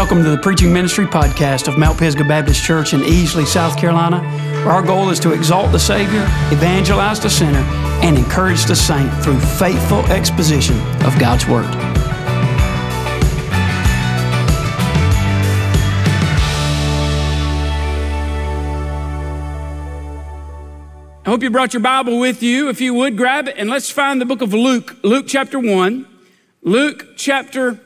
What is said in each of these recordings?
Welcome to the Preaching Ministry Podcast of Mount Pisgah Baptist Church in Easley, South Carolina, where our goal is to exalt the Savior, evangelize the sinner, and encourage the saint through faithful exposition of God's Word. I hope you brought your Bible with you. If you would, grab it and let's find the book of Luke, Luke chapter 1. Luke chapter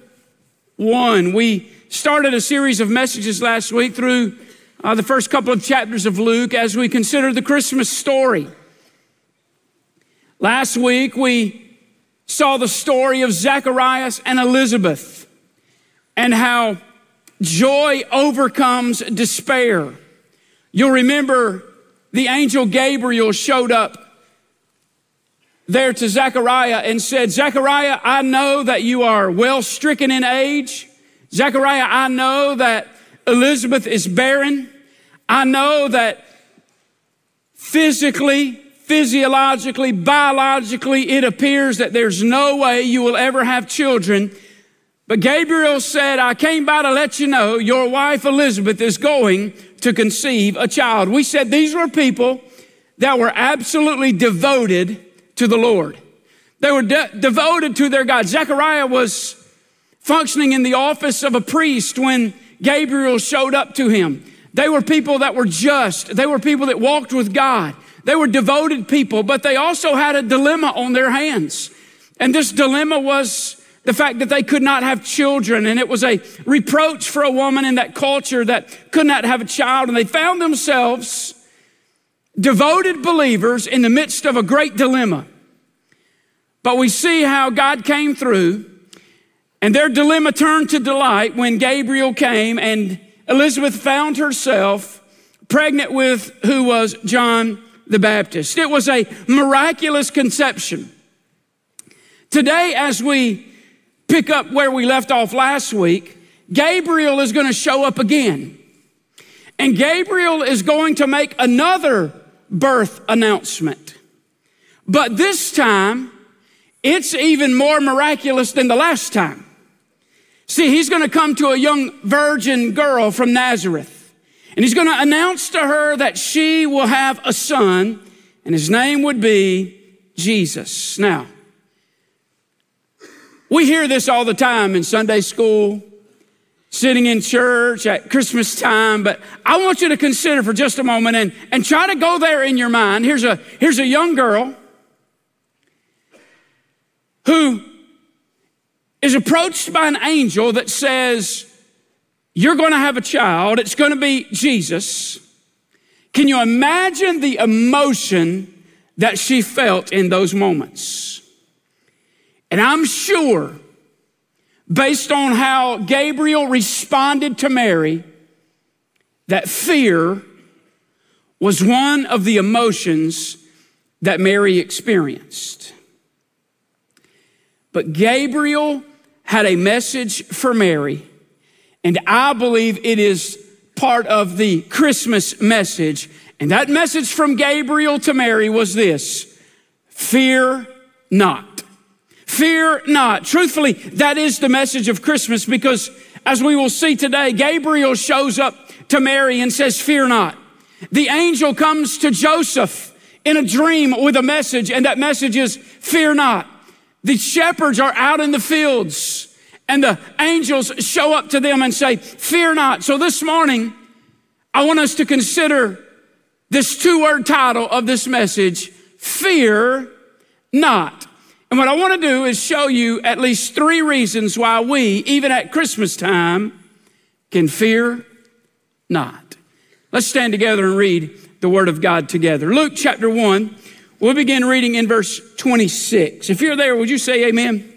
1. We started a series of messages last week through uh, the first couple of chapters of Luke as we consider the Christmas story. Last week, we saw the story of Zacharias and Elizabeth and how joy overcomes despair. You'll remember the angel Gabriel showed up there to Zechariah and said, Zechariah, I know that you are well stricken in age. Zechariah, I know that Elizabeth is barren. I know that physically, physiologically, biologically, it appears that there's no way you will ever have children. But Gabriel said, I came by to let you know your wife Elizabeth is going to conceive a child. We said these were people that were absolutely devoted to the Lord. They were de- devoted to their God. Zechariah was functioning in the office of a priest when Gabriel showed up to him. They were people that were just. They were people that walked with God. They were devoted people, but they also had a dilemma on their hands. And this dilemma was the fact that they could not have children. And it was a reproach for a woman in that culture that could not have a child. And they found themselves devoted believers in the midst of a great dilemma. But we see how God came through and their dilemma turned to delight when Gabriel came and Elizabeth found herself pregnant with who was John the Baptist. It was a miraculous conception. Today, as we pick up where we left off last week, Gabriel is going to show up again. And Gabriel is going to make another birth announcement. But this time, it's even more miraculous than the last time. See, he's going to come to a young virgin girl from Nazareth, and he's going to announce to her that she will have a son, and his name would be Jesus. Now, we hear this all the time in Sunday school, sitting in church at Christmas time, but I want you to consider for just a moment and, and try to go there in your mind. Here's a, here's a young girl who is approached by an angel that says, You're going to have a child, it's going to be Jesus. Can you imagine the emotion that she felt in those moments? And I'm sure, based on how Gabriel responded to Mary, that fear was one of the emotions that Mary experienced. But Gabriel had a message for Mary, and I believe it is part of the Christmas message. And that message from Gabriel to Mary was this Fear not. Fear not. Truthfully, that is the message of Christmas because as we will see today, Gabriel shows up to Mary and says, Fear not. The angel comes to Joseph in a dream with a message, and that message is, Fear not. The shepherds are out in the fields and the angels show up to them and say, Fear not. So this morning, I want us to consider this two word title of this message Fear not. And what I want to do is show you at least three reasons why we, even at Christmas time, can fear not. Let's stand together and read the Word of God together. Luke chapter 1 We'll begin reading in verse 26. If you're there, would you say amen?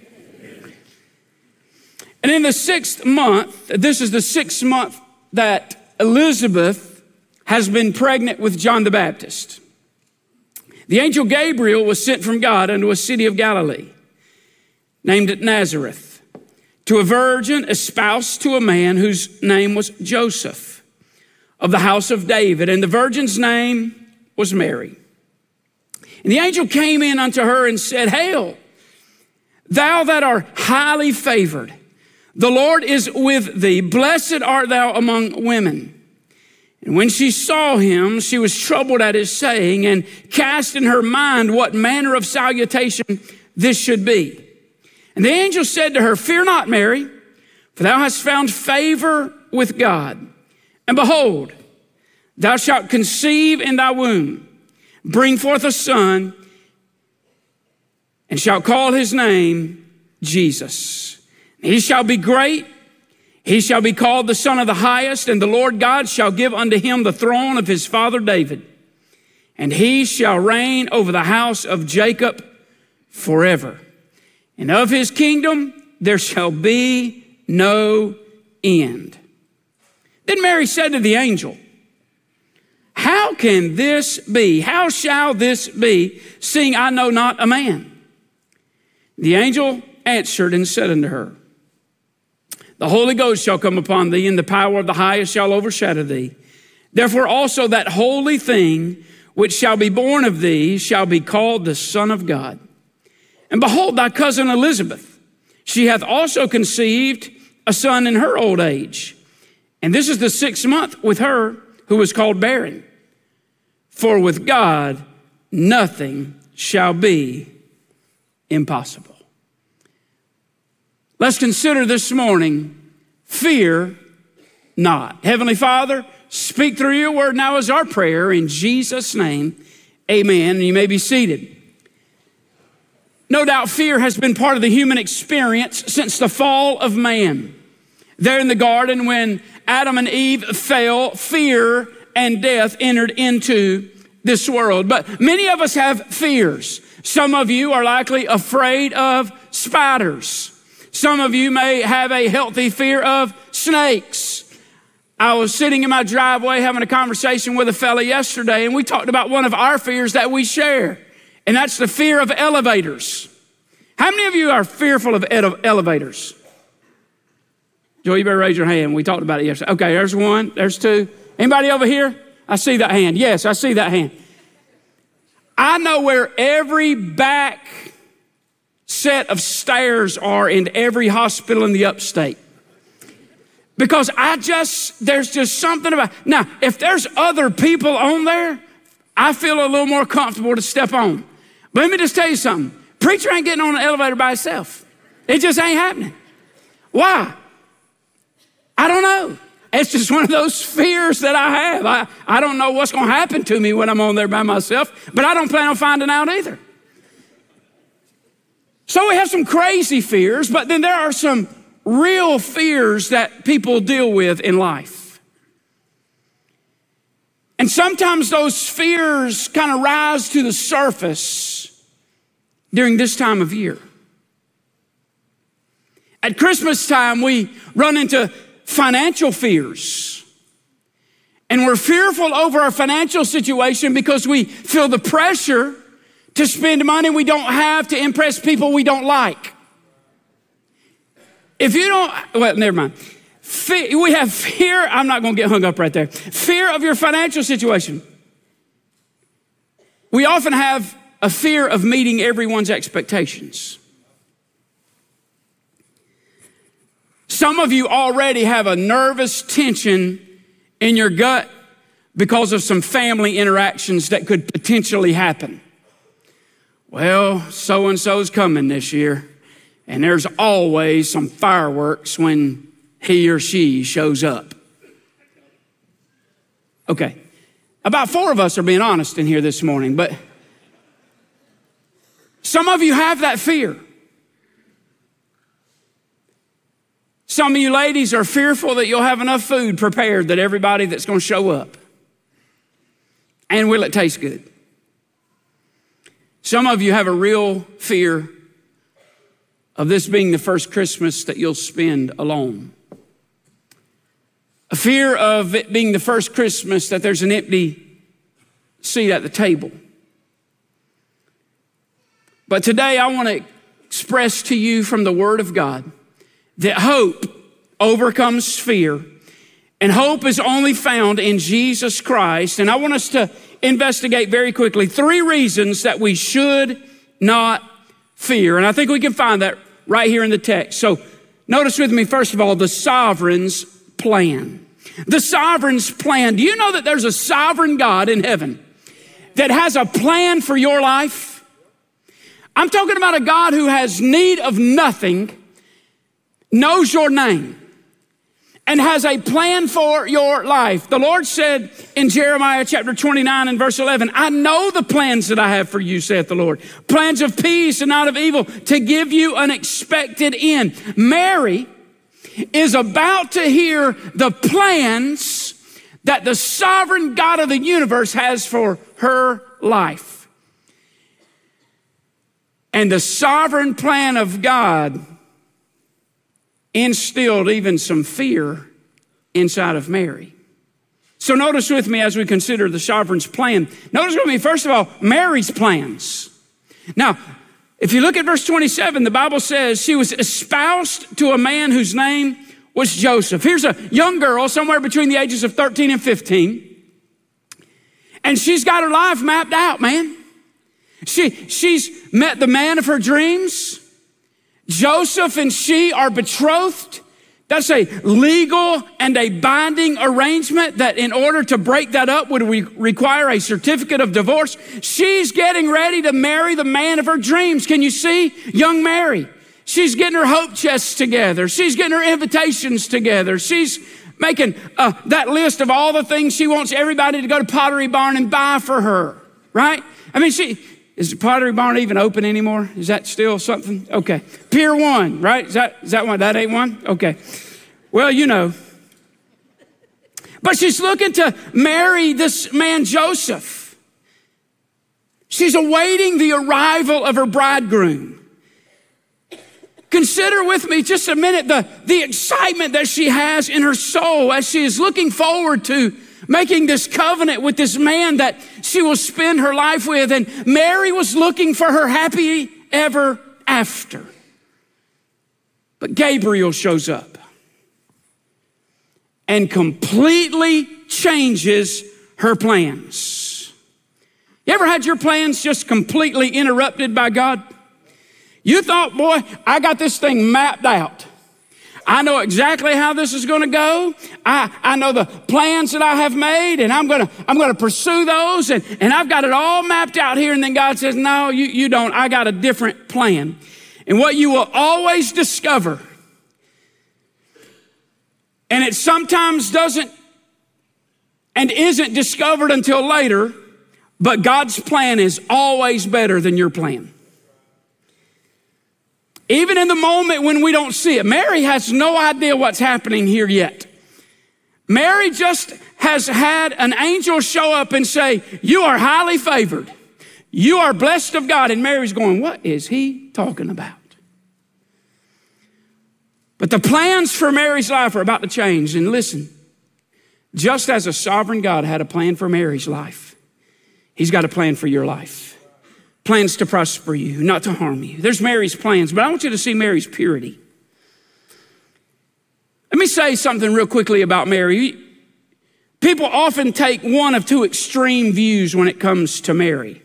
And in the sixth month, this is the sixth month that Elizabeth has been pregnant with John the Baptist. The angel Gabriel was sent from God unto a city of Galilee named Nazareth to a virgin espoused to a man whose name was Joseph of the house of David. And the virgin's name was Mary. And the angel came in unto her and said, Hail, thou that art highly favored. The Lord is with thee. Blessed art thou among women. And when she saw him, she was troubled at his saying and cast in her mind what manner of salutation this should be. And the angel said to her, Fear not, Mary, for thou hast found favor with God. And behold, thou shalt conceive in thy womb, bring forth a son, and shall call his name Jesus. He shall be great he shall be called the Son of the Highest, and the Lord God shall give unto him the throne of his father David. And he shall reign over the house of Jacob forever. And of his kingdom there shall be no end. Then Mary said to the angel, How can this be? How shall this be, seeing I know not a man? The angel answered and said unto her, the Holy Ghost shall come upon thee, and the power of the highest shall overshadow thee. Therefore also that holy thing which shall be born of thee shall be called the Son of God. And behold, thy cousin Elizabeth, she hath also conceived a son in her old age. And this is the sixth month with her who was called barren. For with God nothing shall be impossible. Let's consider this morning fear not. Heavenly Father, speak through your word now is our prayer in Jesus' name. Amen. And you may be seated. No doubt fear has been part of the human experience since the fall of man. There in the garden, when Adam and Eve fell, fear and death entered into this world. But many of us have fears. Some of you are likely afraid of spiders. Some of you may have a healthy fear of snakes. I was sitting in my driveway having a conversation with a fella yesterday, and we talked about one of our fears that we share, and that's the fear of elevators. How many of you are fearful of elevators? Joe, you better raise your hand. We talked about it yesterday. Okay, there's one, there's two. Anybody over here? I see that hand. Yes, I see that hand. I know where every back set of stairs are in every hospital in the upstate. Because I just, there's just something about, now, if there's other people on there, I feel a little more comfortable to step on. But let me just tell you something. Preacher ain't getting on an elevator by himself. It just ain't happening. Why? I don't know. It's just one of those fears that I have. I, I don't know what's going to happen to me when I'm on there by myself, but I don't plan on finding out either. So we have some crazy fears, but then there are some real fears that people deal with in life. And sometimes those fears kind of rise to the surface during this time of year. At Christmas time, we run into financial fears. And we're fearful over our financial situation because we feel the pressure to spend money we don't have to impress people we don't like. If you don't, well, never mind. Fear, we have fear, I'm not gonna get hung up right there. Fear of your financial situation. We often have a fear of meeting everyone's expectations. Some of you already have a nervous tension in your gut because of some family interactions that could potentially happen. Well, so and so's coming this year, and there's always some fireworks when he or she shows up. Okay, about four of us are being honest in here this morning, but some of you have that fear. Some of you ladies are fearful that you'll have enough food prepared that everybody that's going to show up. And will it taste good? Some of you have a real fear of this being the first Christmas that you'll spend alone. A fear of it being the first Christmas that there's an empty seat at the table. But today I want to express to you from the Word of God that hope overcomes fear, and hope is only found in Jesus Christ. And I want us to investigate very quickly three reasons that we should not fear. And I think we can find that right here in the text. So Notice with me, first of all, the sovereign's plan. The sovereign's plan. Do you know that there's a sovereign God in heaven that has a plan for your life? I'm talking about a God who has need of nothing, knows your name, and has a plan for your life. The Lord said in Jeremiah chapter 29 and verse 11, I know the plans that I have for you, saith the Lord. Plans of peace and not of evil to give you an expected end. Mary is about to hear the plans that the sovereign God of the universe has for her life. And the sovereign plan of God instilled even some fear inside of Mary. So notice with me as we consider the sovereign's plan. Notice with me, first of all, Mary's plans. Now, if you look at verse 27, the Bible says she was espoused to a man whose name was Joseph. Here's a young girl somewhere between the ages of 13 and 15. And she's got her life mapped out, man. She, she's met the man of her dreams. Joseph and she are betrothed. That's a legal and a binding arrangement that in order to break that up would re- require a certificate of divorce. She's getting ready to marry the man of her dreams. Can you see? Young Mary. She's getting her hope chests together. She's getting her invitations together. She's making uh, that list of all the things she wants everybody to go to Pottery Barn and buy for her, right? I mean, she, is the Pottery Barn even open anymore? Is that still something? Okay. Pier one, right? Is that, is that one? That ain't one? Okay. Well, you know. But she's looking to marry this man, Joseph. She's awaiting the arrival of her bridegroom. Consider with me just a minute the, the excitement that she has in her soul as she is looking forward to making this covenant with this man that she will spend her life with. And Mary was looking for her happy ever after. But Gabriel shows up and completely changes her plans. You ever had your plans just completely interrupted by God? You thought, boy, I got this thing mapped out. I know exactly how this is going to go. I, I know the plans that I have made and I'm going to, I'm going to pursue those and, and I've got it all mapped out here. And then God says, no, you, you don't. I got a different plan. And what you will always discover, and it sometimes doesn't and isn't discovered until later, but God's plan is always better than your plan. Even in the moment when we don't see it, Mary has no idea what's happening here yet. Mary just has had an angel show up and say, You are highly favored. You are blessed of God. And Mary's going, What is he talking about? But the plans for Mary's life are about to change. And listen, just as a sovereign God had a plan for Mary's life, he's got a plan for your life plans to prosper you, not to harm you. There's Mary's plans, but I want you to see Mary's purity. Let me say something real quickly about Mary. People often take one of two extreme views when it comes to Mary.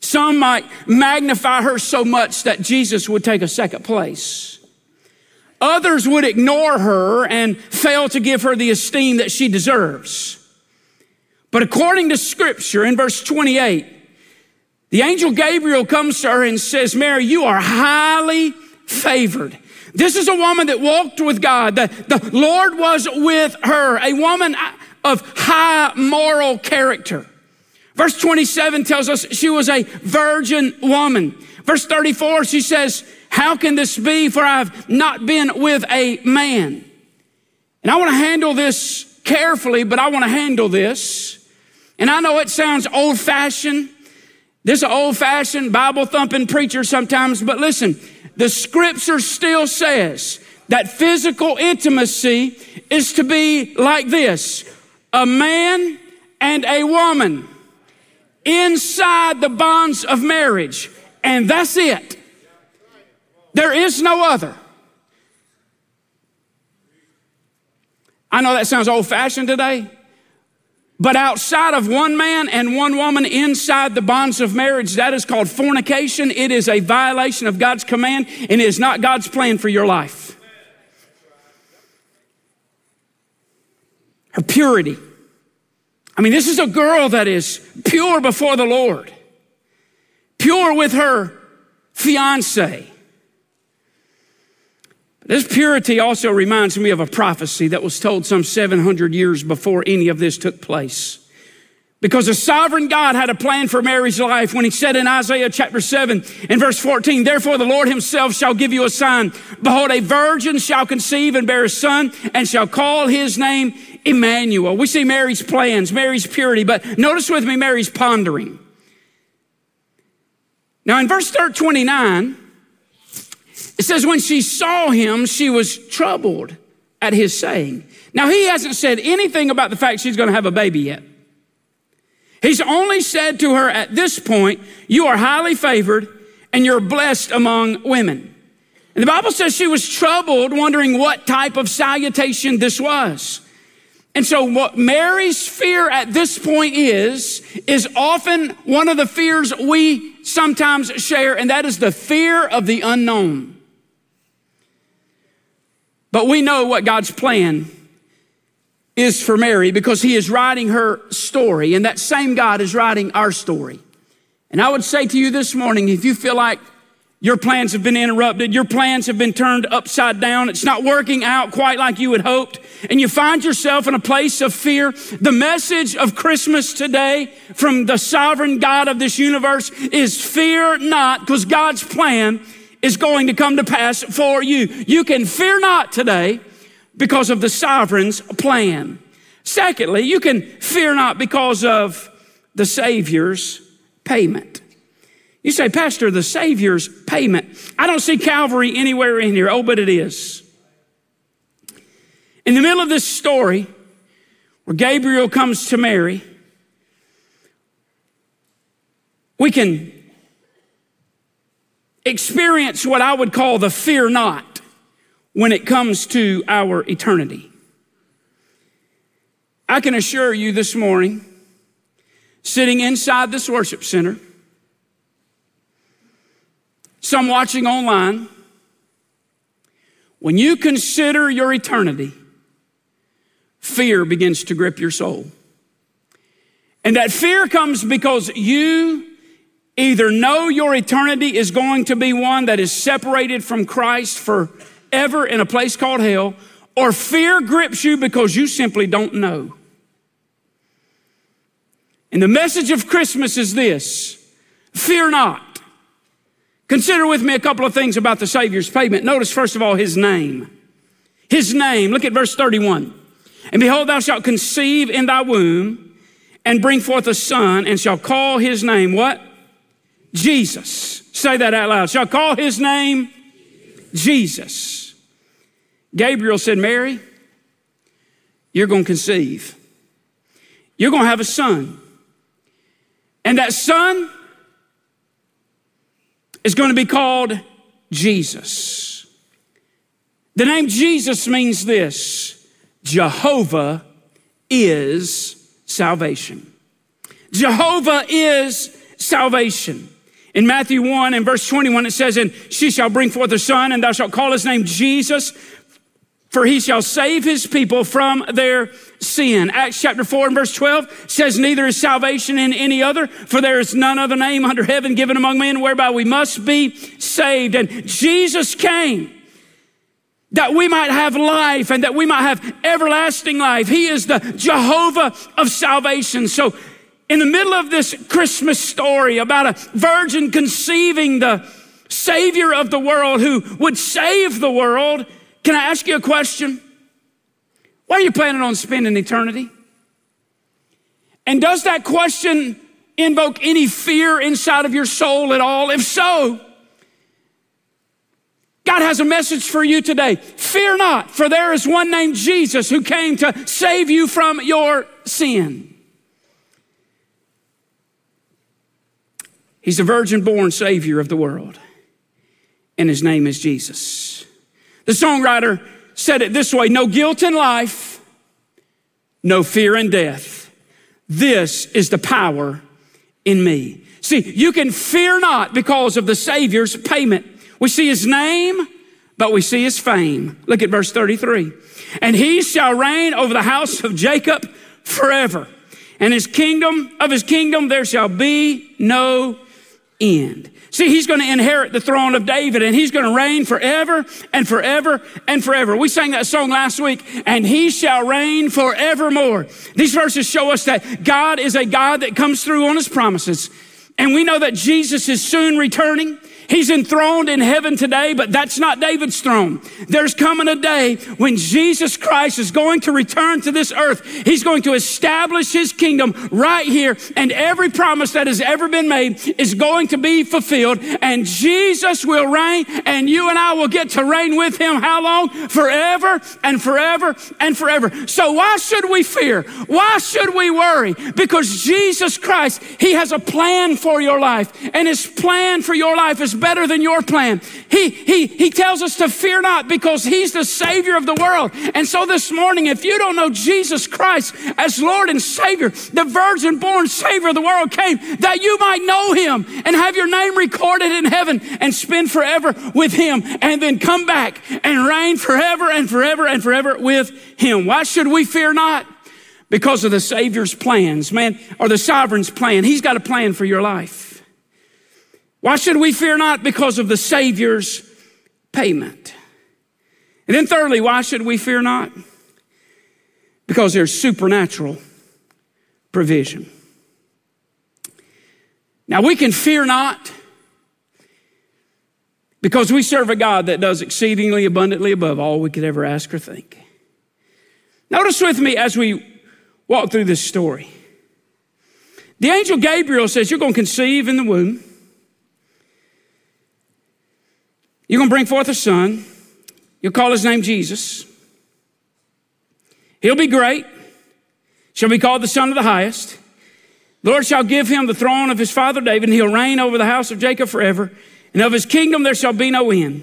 Some might magnify her so much that Jesus would take a second place. Others would ignore her and fail to give her the esteem that she deserves. But according to scripture in verse 28, the angel Gabriel comes to her and says, Mary, you are highly favored. This is a woman that walked with God. The, the Lord was with her, a woman of high moral character. Verse 27 tells us she was a virgin woman. Verse 34, she says, How can this be? For I've not been with a man. And I want to handle this carefully, but I want to handle this. And I know it sounds old fashioned. This old fashioned Bible thumping preacher sometimes, but listen, the scripture still says that physical intimacy is to be like this a man and a woman inside the bonds of marriage, and that's it. There is no other. I know that sounds old fashioned today, But outside of one man and one woman inside the bonds of marriage, that is called fornication. It is a violation of God's command and it is not God's plan for your life. Her purity. I mean, this is a girl that is pure before the Lord, pure with her fiance. This purity also reminds me of a prophecy that was told some 700 years before any of this took place. Because the sovereign God had a plan for Mary's life when he said in Isaiah chapter 7 and verse 14, Therefore the Lord himself shall give you a sign. Behold, a virgin shall conceive and bear a son and shall call his name Emmanuel. We see Mary's plans, Mary's purity, but notice with me Mary's pondering. Now in verse 29, it says, when she saw him, she was troubled at his saying. Now, he hasn't said anything about the fact she's going to have a baby yet. He's only said to her at this point, You are highly favored and you're blessed among women. And the Bible says she was troubled, wondering what type of salutation this was. And so, what Mary's fear at this point is, is often one of the fears we sometimes share, and that is the fear of the unknown. But we know what God's plan is for Mary because he is writing her story, and that same God is writing our story. And I would say to you this morning if you feel like your plans have been interrupted, your plans have been turned upside down, it's not working out quite like you had hoped, and you find yourself in a place of fear, the message of Christmas today from the sovereign God of this universe is fear not, because God's plan is going to come to pass for you. You can fear not today because of the sovereign's plan. Secondly, you can fear not because of the Savior's payment. You say, Pastor, the Savior's payment. I don't see Calvary anywhere in here. Oh, but it is. In the middle of this story, where Gabriel comes to Mary, we can experience what I would call the fear not when it comes to our eternity. I can assure you this morning, sitting inside this worship center, some watching online, when you consider your eternity, fear begins to grip your soul. And that fear comes because you either know your eternity is going to be one that is separated from Christ forever in a place called hell, or fear grips you because you simply don't know. And the message of Christmas is this fear not. Consider with me a couple of things about the Savior's payment. Notice, first of all, his name. His name. Look at verse 31. And behold, thou shalt conceive in thy womb and bring forth a son and shall call his name what? Jesus. Say that out loud. Shall call his name Jesus. Gabriel said, Mary, you're going to conceive. You're going to have a son. And that son is going to be called Jesus. The name Jesus means this Jehovah is salvation. Jehovah is salvation. In Matthew 1 and verse 21, it says, And she shall bring forth a son, and thou shalt call his name Jesus, for he shall save his people from their sin. Acts chapter 4 and verse 12 says, Neither is salvation in any other, for there is none other name under heaven given among men whereby we must be saved. And Jesus came that we might have life and that we might have everlasting life. He is the Jehovah of salvation. So in the middle of this Christmas story about a virgin conceiving the Savior of the world who would save the world, can I ask you a question? Where are you planning on spending eternity? And does that question invoke any fear inside of your soul at all? If so, God has a message for you today. Fear not, for there is one named Jesus who came to save you from your sin. He's the virgin born Savior of the world, and his name is Jesus. The songwriter said it this way no guilt in life, no fear in death. this is the power in me. See, you can fear not because of the Savior's payment. We see his name, but we see his fame. Look at verse 33. And he shall reign over the house of Jacob forever. And his kingdom, of his kingdom, there shall be no end. See, he's going to inherit the throne of David and he's going to reign forever and forever and forever. We sang that song last week, and he shall reign forevermore. These verses show us that God is a God that comes through on his promises. And we know that Jesus is soon returning. He's enthroned in heaven today, but that's not David's throne. There's coming a day when Jesus Christ is going to return to this earth. He's going to establish his kingdom right here, and every promise that has ever been made is going to be fulfilled, and Jesus will reign, and you and I will get to reign with him how long? Forever and forever and forever. So why should we fear? Why should we worry? Because Jesus Christ, he has a plan for your life, and his plan for your life is better than your plan. He, he, he tells us to fear not because he's the savior of the world. And so this morning, if you don't know Jesus Christ as Lord and Savior, the virgin born savior of the world came that you might know him and have your name recorded in heaven and spend forever with him and then come back and reign forever and forever and forever with him. Why should we fear not? Because of the Savior's plans, man, or the sovereign's plan. He's got a plan for your life. Why should we fear not? Because of the Savior's payment. And then, thirdly, why should we fear not? Because there's supernatural provision. Now, we can fear not because we serve a God that does exceedingly abundantly above all we could ever ask or think. Notice with me as we walk through this story. The angel Gabriel says, You're going to conceive in the womb You're going to bring forth a son. You'll call his name Jesus. He'll be great. Shall be called the Son of the Highest. The Lord shall give him the throne of his father David, and he'll reign over the house of Jacob forever. And of his kingdom there shall be no end.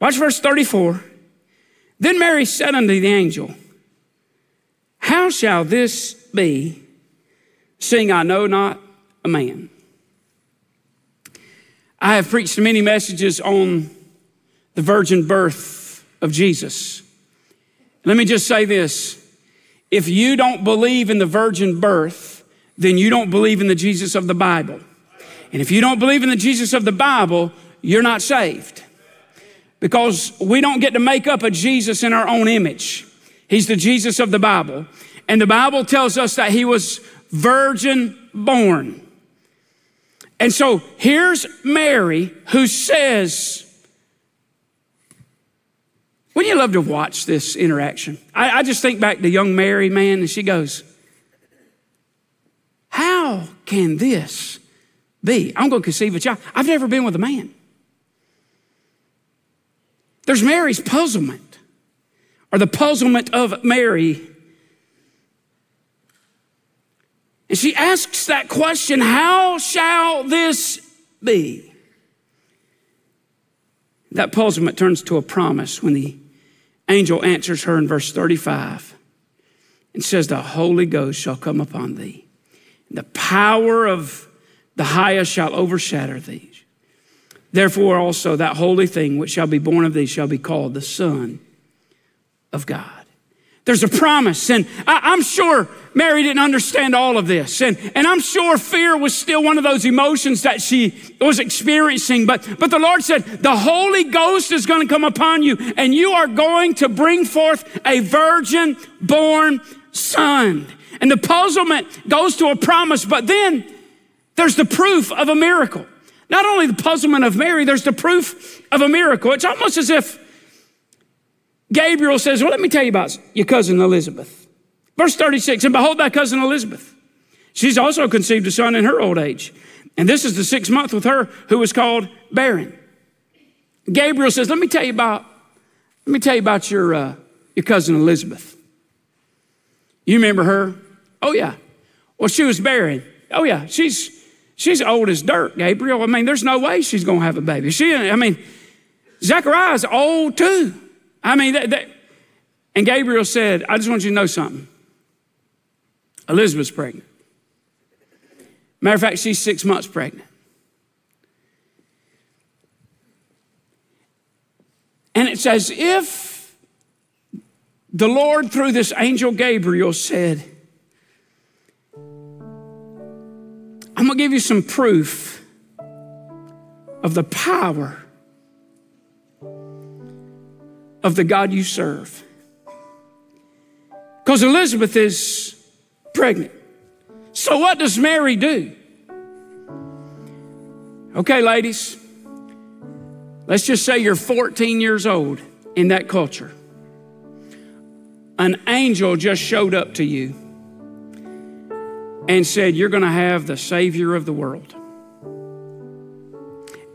Watch verse 34. Then Mary said unto the angel, How shall this be, seeing I know not a man? I have preached many messages on the virgin birth of Jesus. Let me just say this. If you don't believe in the virgin birth, then you don't believe in the Jesus of the Bible. And if you don't believe in the Jesus of the Bible, you're not saved. Because we don't get to make up a Jesus in our own image. He's the Jesus of the Bible. And the Bible tells us that he was virgin born. And so here's Mary who says, Wouldn't you love to watch this interaction? I, I just think back to young Mary, man, and she goes, How can this be? I'm going to conceive a child. I've never been with a man. There's Mary's puzzlement, or the puzzlement of Mary And she asks that question How shall this be? That puzzlement turns to a promise when the angel answers her in verse 35 and says, The Holy Ghost shall come upon thee, and the power of the highest shall overshadow thee. Therefore, also that holy thing which shall be born of thee shall be called the Son of God. There's a promise. And I, am sure Mary didn't understand all of this. And, and I'm sure fear was still one of those emotions that she was experiencing. But, but the Lord said, the Holy Ghost is going to come upon you and you are going to bring forth a virgin born son. And the puzzlement goes to a promise, but then there's the proof of a miracle. Not only the puzzlement of Mary, there's the proof of a miracle. It's almost as if Gabriel says, Well, let me tell you about your cousin Elizabeth. Verse 36 And behold, thy cousin Elizabeth. She's also conceived a son in her old age. And this is the sixth month with her who was called barren. Gabriel says, Let me tell you about, let me tell you about your, uh, your cousin Elizabeth. You remember her? Oh, yeah. Well, she was barren. Oh, yeah. She's she's old as dirt, Gabriel. I mean, there's no way she's gonna have a baby. She, I mean, Zechariah's old too. I mean, that, and Gabriel said, I just want you to know something. Elizabeth's pregnant. Matter of fact, she's six months pregnant. And it's as if the Lord, through this angel Gabriel, said, I'm going to give you some proof of the power of the God you serve. Because Elizabeth is pregnant. So, what does Mary do? Okay, ladies, let's just say you're 14 years old in that culture. An angel just showed up to you and said, You're going to have the Savior of the world.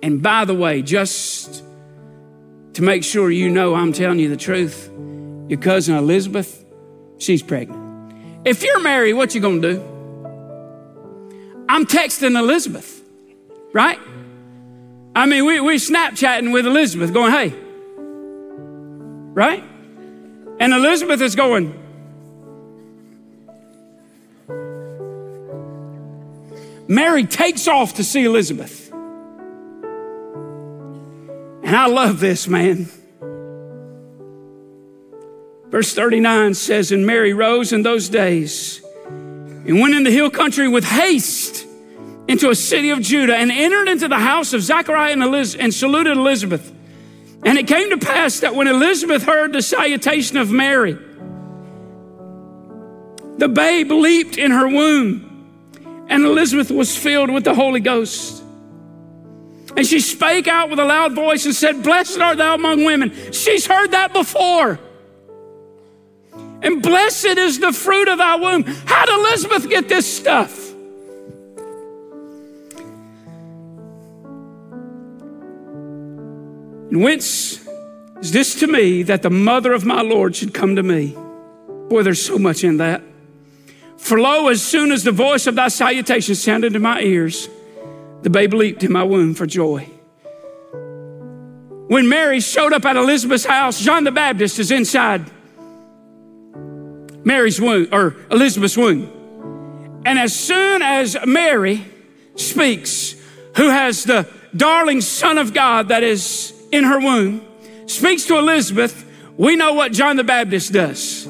And by the way, just to make sure you know I'm telling you the truth, your cousin Elizabeth, she's pregnant. If you're Mary, what you to do? I'm texting Elizabeth, right? I mean, we, we're Snapchatting with Elizabeth going, hey, right? And Elizabeth is going, Mary takes off to see Elizabeth. And I love this, man. Verse 39 says, And Mary rose in those days and went in the hill country with haste into a city of Judah and entered into the house of Zachariah and, Eliz- and saluted Elizabeth. And it came to pass that when Elizabeth heard the salutation of Mary, the babe leaped in her womb and Elizabeth was filled with the Holy Ghost. And she spake out with a loud voice and said, Blessed art thou among women. She's heard that before. And blessed is the fruit of thy womb. How did Elizabeth get this stuff? And whence is this to me that the mother of my Lord should come to me? Boy, there's so much in that. For lo, as soon as the voice of thy salutation sounded in my ears, the babe leaped in my womb for joy. When Mary showed up at Elizabeth's house, John the Baptist is inside Mary's womb or Elizabeth's womb. And as soon as Mary speaks, who has the darling Son of God that is in her womb, speaks to Elizabeth, we know what John the Baptist does.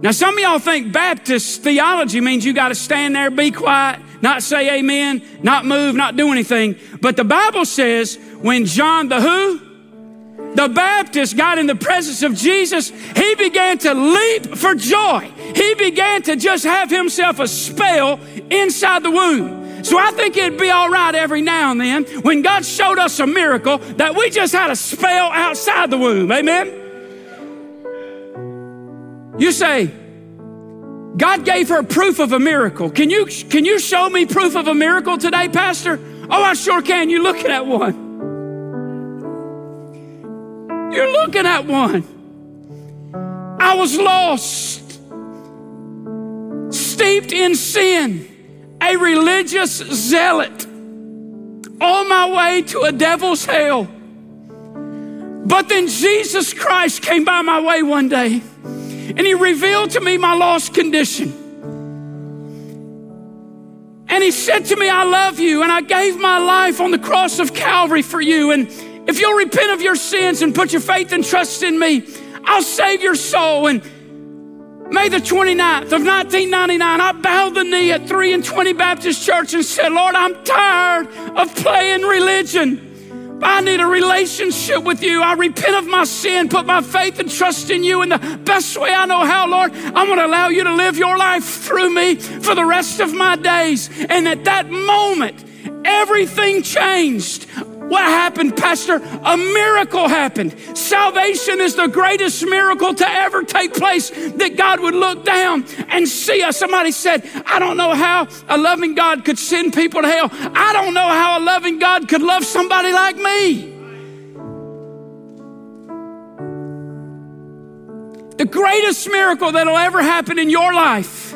Now, some of y'all think Baptist theology means you got to stand there, be quiet, not say amen, not move, not do anything. But the Bible says when John the who? The Baptist got in the presence of Jesus, he began to leap for joy. He began to just have himself a spell inside the womb. So I think it'd be all right every now and then when God showed us a miracle that we just had a spell outside the womb. Amen? You say, God gave her proof of a miracle. Can you, can you show me proof of a miracle today, Pastor? Oh, I sure can. You're looking at one. You're looking at one. I was lost, steeped in sin, a religious zealot, on my way to a devil's hell. But then Jesus Christ came by my way one day and he revealed to me my lost condition. And he said to me, I love you. And I gave my life on the cross of Calvary for you. And if you'll repent of your sins and put your faith and trust in me, I'll save your soul. And May the 29th of 1999, I bowed the knee at 3 and 20 Baptist Church and said, Lord, I'm tired of playing religion. I need a relationship with you. I repent of my sin, put my faith and trust in you in the best way I know how, Lord. I'm going to allow you to live your life through me for the rest of my days. And at that moment, everything changed. What happened, Pastor? A miracle happened. Salvation is the greatest miracle to ever take place that God would look down and see us. Somebody said, I don't know how a loving God could send people to hell. I don't know how a loving God could love somebody like me. The greatest miracle that'll ever happen in your life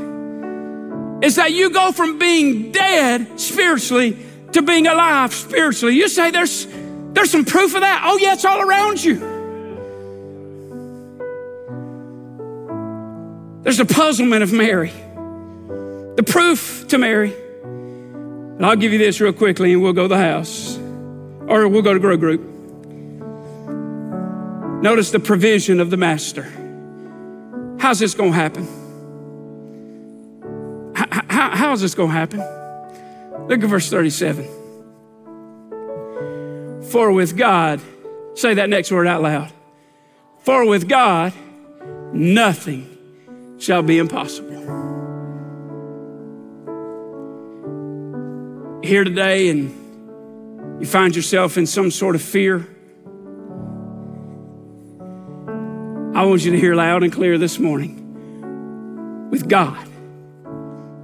is that you go from being dead spiritually to being alive spiritually. You say there's there's some proof of that. Oh yeah, it's all around you. There's a puzzlement of Mary. The proof to Mary. And I'll give you this real quickly and we'll go to the house. Or we'll go to grow group. Notice the provision of the master. How's this going to happen? How, how's this going to happen? Look at verse 37. For with God, say that next word out loud. For with God, nothing shall be impossible. Here today, and you find yourself in some sort of fear. I want you to hear loud and clear this morning. With God,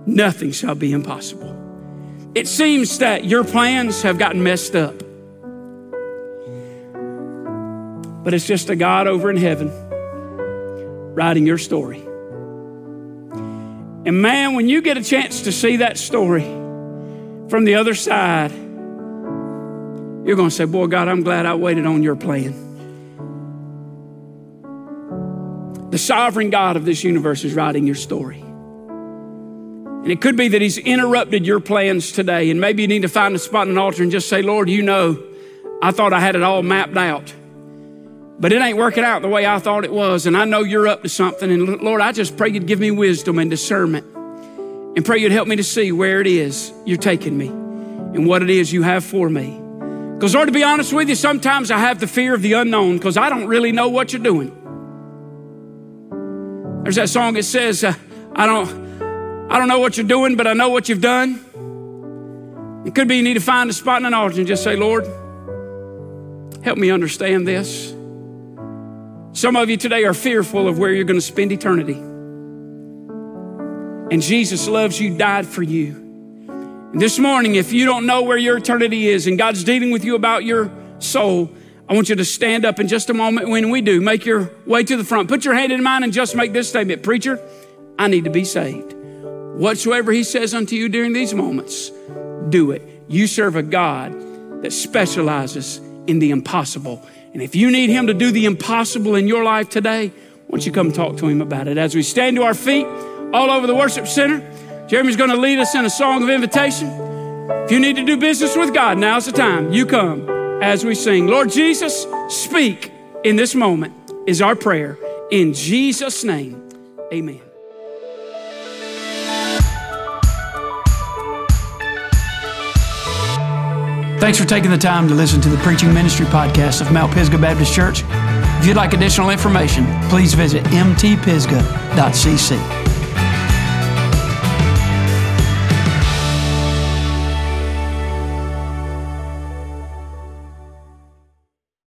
nothing shall be impossible. It seems that your plans have gotten messed up. But it's just a God over in heaven writing your story. And man, when you get a chance to see that story from the other side, you're going to say, Boy, God, I'm glad I waited on your plan. The sovereign God of this universe is writing your story. And it could be that He's interrupted your plans today. And maybe you need to find a spot on an altar and just say, Lord, you know, I thought I had it all mapped out. But it ain't working out the way I thought it was. And I know you're up to something. And Lord, I just pray you'd give me wisdom and discernment. And pray you'd help me to see where it is you're taking me and what it is you have for me. Because, Lord, to be honest with you, sometimes I have the fear of the unknown because I don't really know what you're doing. There's that song that says, uh, I don't. I don't know what you're doing, but I know what you've done. It could be you need to find a spot in an altar and just say, Lord, help me understand this. Some of you today are fearful of where you're going to spend eternity. And Jesus loves you, died for you. And this morning, if you don't know where your eternity is and God's dealing with you about your soul, I want you to stand up in just a moment when we do. Make your way to the front. Put your hand in mine and just make this statement Preacher, I need to be saved. Whatsoever He says unto you during these moments, do it. You serve a God that specializes in the impossible. And if you need Him to do the impossible in your life today, why don't you come talk to Him about it? As we stand to our feet all over the worship center, Jeremy's going to lead us in a song of invitation. If you need to do business with God, now's the time. You come as we sing. Lord Jesus, speak in this moment, is our prayer. In Jesus' name, amen. Thanks for taking the time to listen to the preaching ministry podcast of Mount Pisgah Baptist Church. If you'd like additional information, please visit mtpisgah.cc.